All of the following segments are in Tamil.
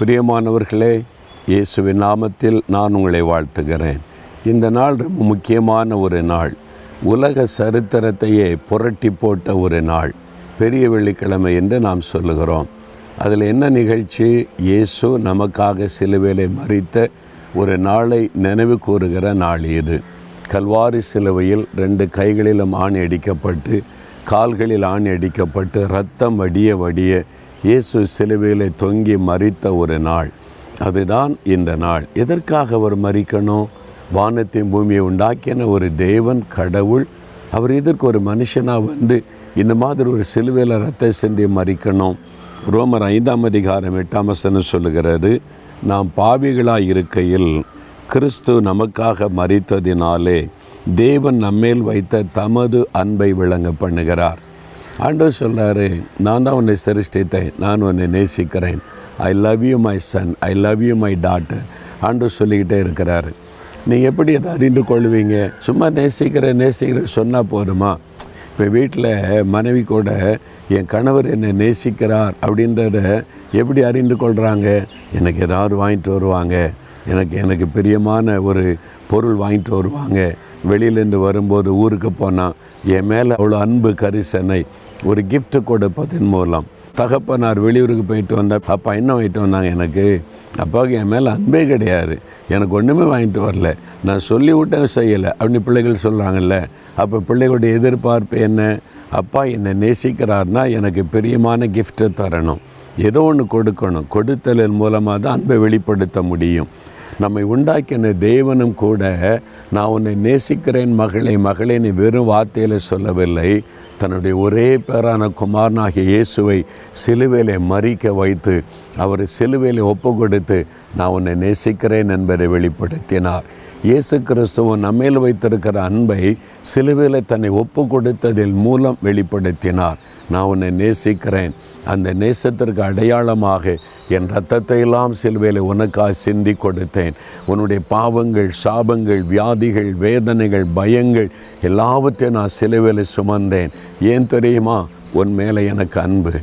பிரியமானவர்களே இயேசுவின் நாமத்தில் நான் உங்களை வாழ்த்துகிறேன். இந்த நாள் ரொம்ப முக்கியமான ஒரு நாள். உலக சரித்திரத்தையே புரட்டி போட்ட ஒரு நாள். பெரிய வெள்ளிக்கிழமை என்று நாம் சொல்லுகிறோம். அதில் என்ன நிகழ்ச்சி? இயேசு நமக்காக சிலுவையிலே மறித்த ஒரு நாளை நினைவு கூறுகிற நாள் இது. கல்வாரி சிலுவையில் ரெண்டு கைகளிலும் ஆணி அடிக்கப்பட்டு கால்களில் ஆணி அடிக்கப்பட்டு ரத்தம் வடிய வடிய இயேசு சிலுவையில் தொங்கி மறித்த ஒரு நாள். அதுதான் இந்த நாள். எதற்காக அவர் மறிக்கணும் வானத்தையும் பூமியை உண்டாக்கின ஒரு தேவன் கடவுள். அவர் இதற்கு ஒரு மனுஷனாக வந்து இந்த மாதிரி ஒரு சிலுவையில் ரத்த சென்று மறிக்கணும் ரோமர் ஐந்தாம் அதிகாரம் எட்டாம் வசனம் சொல்லுகிறது நாம் பாவிகளாக இருக்கையில் கிறிஸ்து நமக்காக மறித்ததினாலே தேவன் நம்மேல் வைத்த தமது அன்பை விளங்க பண்ணுகிறார். ஆண்டவர் சொல்கிறாரு நான் தான் உன்னை சிருஷ்டித்தேன் நான் உன்னை நேசிக்கிறேன். I love you my son I love you my daughter ஆண்டவர் சொல்லிக்கிட்டே இருக்கிறாரு. நீங்கள் எப்படி அதை அறிந்து கொள்வீங்க? சும்மா நேசிக்கிற நேசிக்கிற சொன்னால் போதுமா? இப்போ வீட்டில் மனைவி கூட என் கணவர் என்னை நேசிக்கிறார் அப்படின்றத எப்படி அறிந்து கொள்கிறாங்க எனக்கு ஏதாவது வாங்கிட்டு வருவாங்க. எனக்கு எனக்கு பிரியமான ஒரு பொருள் வாங்கிட்டு வருவாங்க. வெளியிலேருந்து வரும்போது ஊருக்கு போனால் என் மேலே அவ்வளோ அன்பு கரிசனை ஒரு கிஃப்ட்டு கொடுப்பதன் மூலம். தகப்பனார் வெளியூருக்கு போயிட்டு வந்தால் அப்பா என்ன வாங்கிட்டு வந்தாங்க எனக்கு? அப்பாவுக்கு என் மேலே அன்பே கிடையாது. எனக்கு ஒன்றுமே வாங்கிட்டு வரல. நான் சொல்லி விட்டேன் செய்யலை. அப்படின்னு பிள்ளைகள் சொல்கிறாங்கல்ல அப்போ பிள்ளைகளுடைய எதிர்பார்ப்பு என்ன? அப்பா என்னை நேசிக்கிறார்னா எனக்கு பிரியமான கிஃப்ட்டை தரணும். ஏதோ ஒன்று கொடுக்கணும். கொடுத்தலின் மூலமாக தான் அன்பை வெளிப்படுத்த முடியும். நம்மை உண்டாக்கின தேவனும் கூட நான் உன்னை நேசிக்கிறேன் மகளே மகளே நீ வெறும் வார்த்தையில் சொல்லவில்லை. தன்னுடைய ஒரே பேரான குமாரனாகிய இயேசுவை சிலுவையிலே மறிக்க வைத்து அவரை சிலுவையிலே ஒப்பு கொடுத்து நான் உன்னை நேசிக்கிறேன் என்பதை வெளிப்படுத்தினார். இயேசு கிறிஸ்துவன் நம்மேல் வைத்திருக்கிற அன்பை சிலுவையில் தன்னை ஒப்பு கொடுத்ததில் மூலம் வெளிப்படுத்தினார். நான் உன்னை நேசிக்கிறேன். அந்த நேசத்திற்கு அடையாளமாக என் ரத்தத்தை எல்லாம் சிலுவையில் உனக்காக சிந்தி கொடுத்தேன். உன்னுடைய பாவங்கள் சாபங்கள் வியாதிகள் வேதனைகள் பயங்கள் எல்லாவற்றையும் நான் சிலுவையில் சுமந்தேன். ஏன் தெரியுமா? உன் மேலே எனக்கு அன்பு.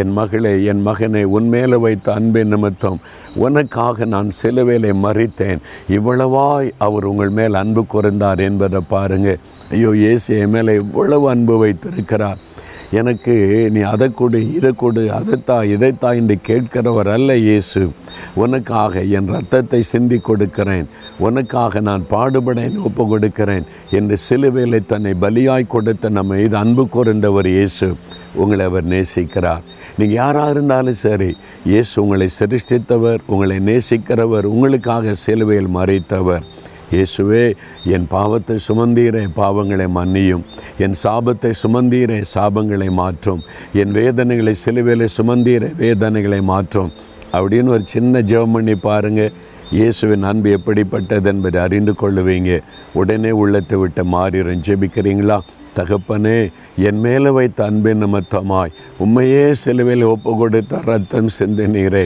என் மகளே என் மகனை உன் மேலே வைத்த அன்பின் நிமித்தம் உனக்காக நான் சிலுவையிலே மறித்தேன் இவ்வளவாய் அவர் உங்கள் மேல் அன்பு குறைந்தார் என்பதை பாருங்கள் ஐயோ இயேசு என் மேலே இவ்வளவு அன்பு வைத்திருக்கிறார். எனக்கு நீ அதை கொடு இதை கொடு அதைத்தா இதைத்தா என்று கேட்கிறவர் அல்ல இயேசு. உனக்காக என் ரத்தத்தை சிந்தி கொடுக்கிறேன். உனக்காக நான் பாடுபடேன் ஒப்பு கொடுக்கிறேன் என்று சிலுவையில் தன்னை பலியாய் கொடுத்த நம்ம இது அன்பு கூர்ந்தவர் இயேசு. உங்களை அவர் நேசிக்கிறார். நீங்கள் யாராக இருந்தாலும் சரி இயேசு உங்களை சிருஷ்டித்தவர் உங்களை நேசிக்கிறவர் உங்களுக்காக சிலுவையில் மறைத்தவர். இயேசுவே என் பாவத்தை சுமந்தீரே பாவங்களை மன்னியும். என் சாபத்தை சுமந்தீரே சாபங்களை மாற்றும். என் வேதனைகளை சிலுவையில் சுமந்தீரே வேதனைகளை மாற்றும். அப்படின்னு ஒரு சின்ன ஜெபம் பண்ணி பாருங்கள் இயேசுவின் அன்பு எப்படிப்பட்டது என்பதை அறிந்து கொள்ளுவீங்க. உடனே உள்ளத்தை விட்டு மாறிடும். ஜெபிக்கிறீங்களா? தகப்பனே என் மேலே வைத்த அன்பின் நிமித்தமாய் உண்மையே சிலுவையில் ஒப்பு கொடுத்த ரத்தம் சிந்தினீரே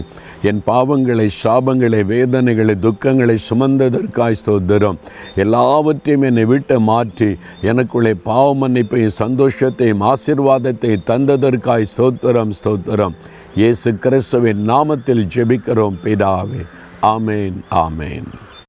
என் பாவங்களை சாபங்களை வேதனைகளை துக்கங்களை சுமந்ததற்காய் ஸ்தோத்திரம். எல்லாவற்றையும் என்னை விட்டு மாற்றி எனக்குள்ளே பாவ மன்னிப்பையும் சந்தோஷத்தையும் ஆசிர்வாதத்தை தந்ததற்காய் ஸ்தோத்திரம் ஸ்தோத்திரம். இயேசு கிறிஸ்துவின் நாமத்தில் ஜெபிக்கிறோம் பிதாவே. ஆமேன் ஆமேன்.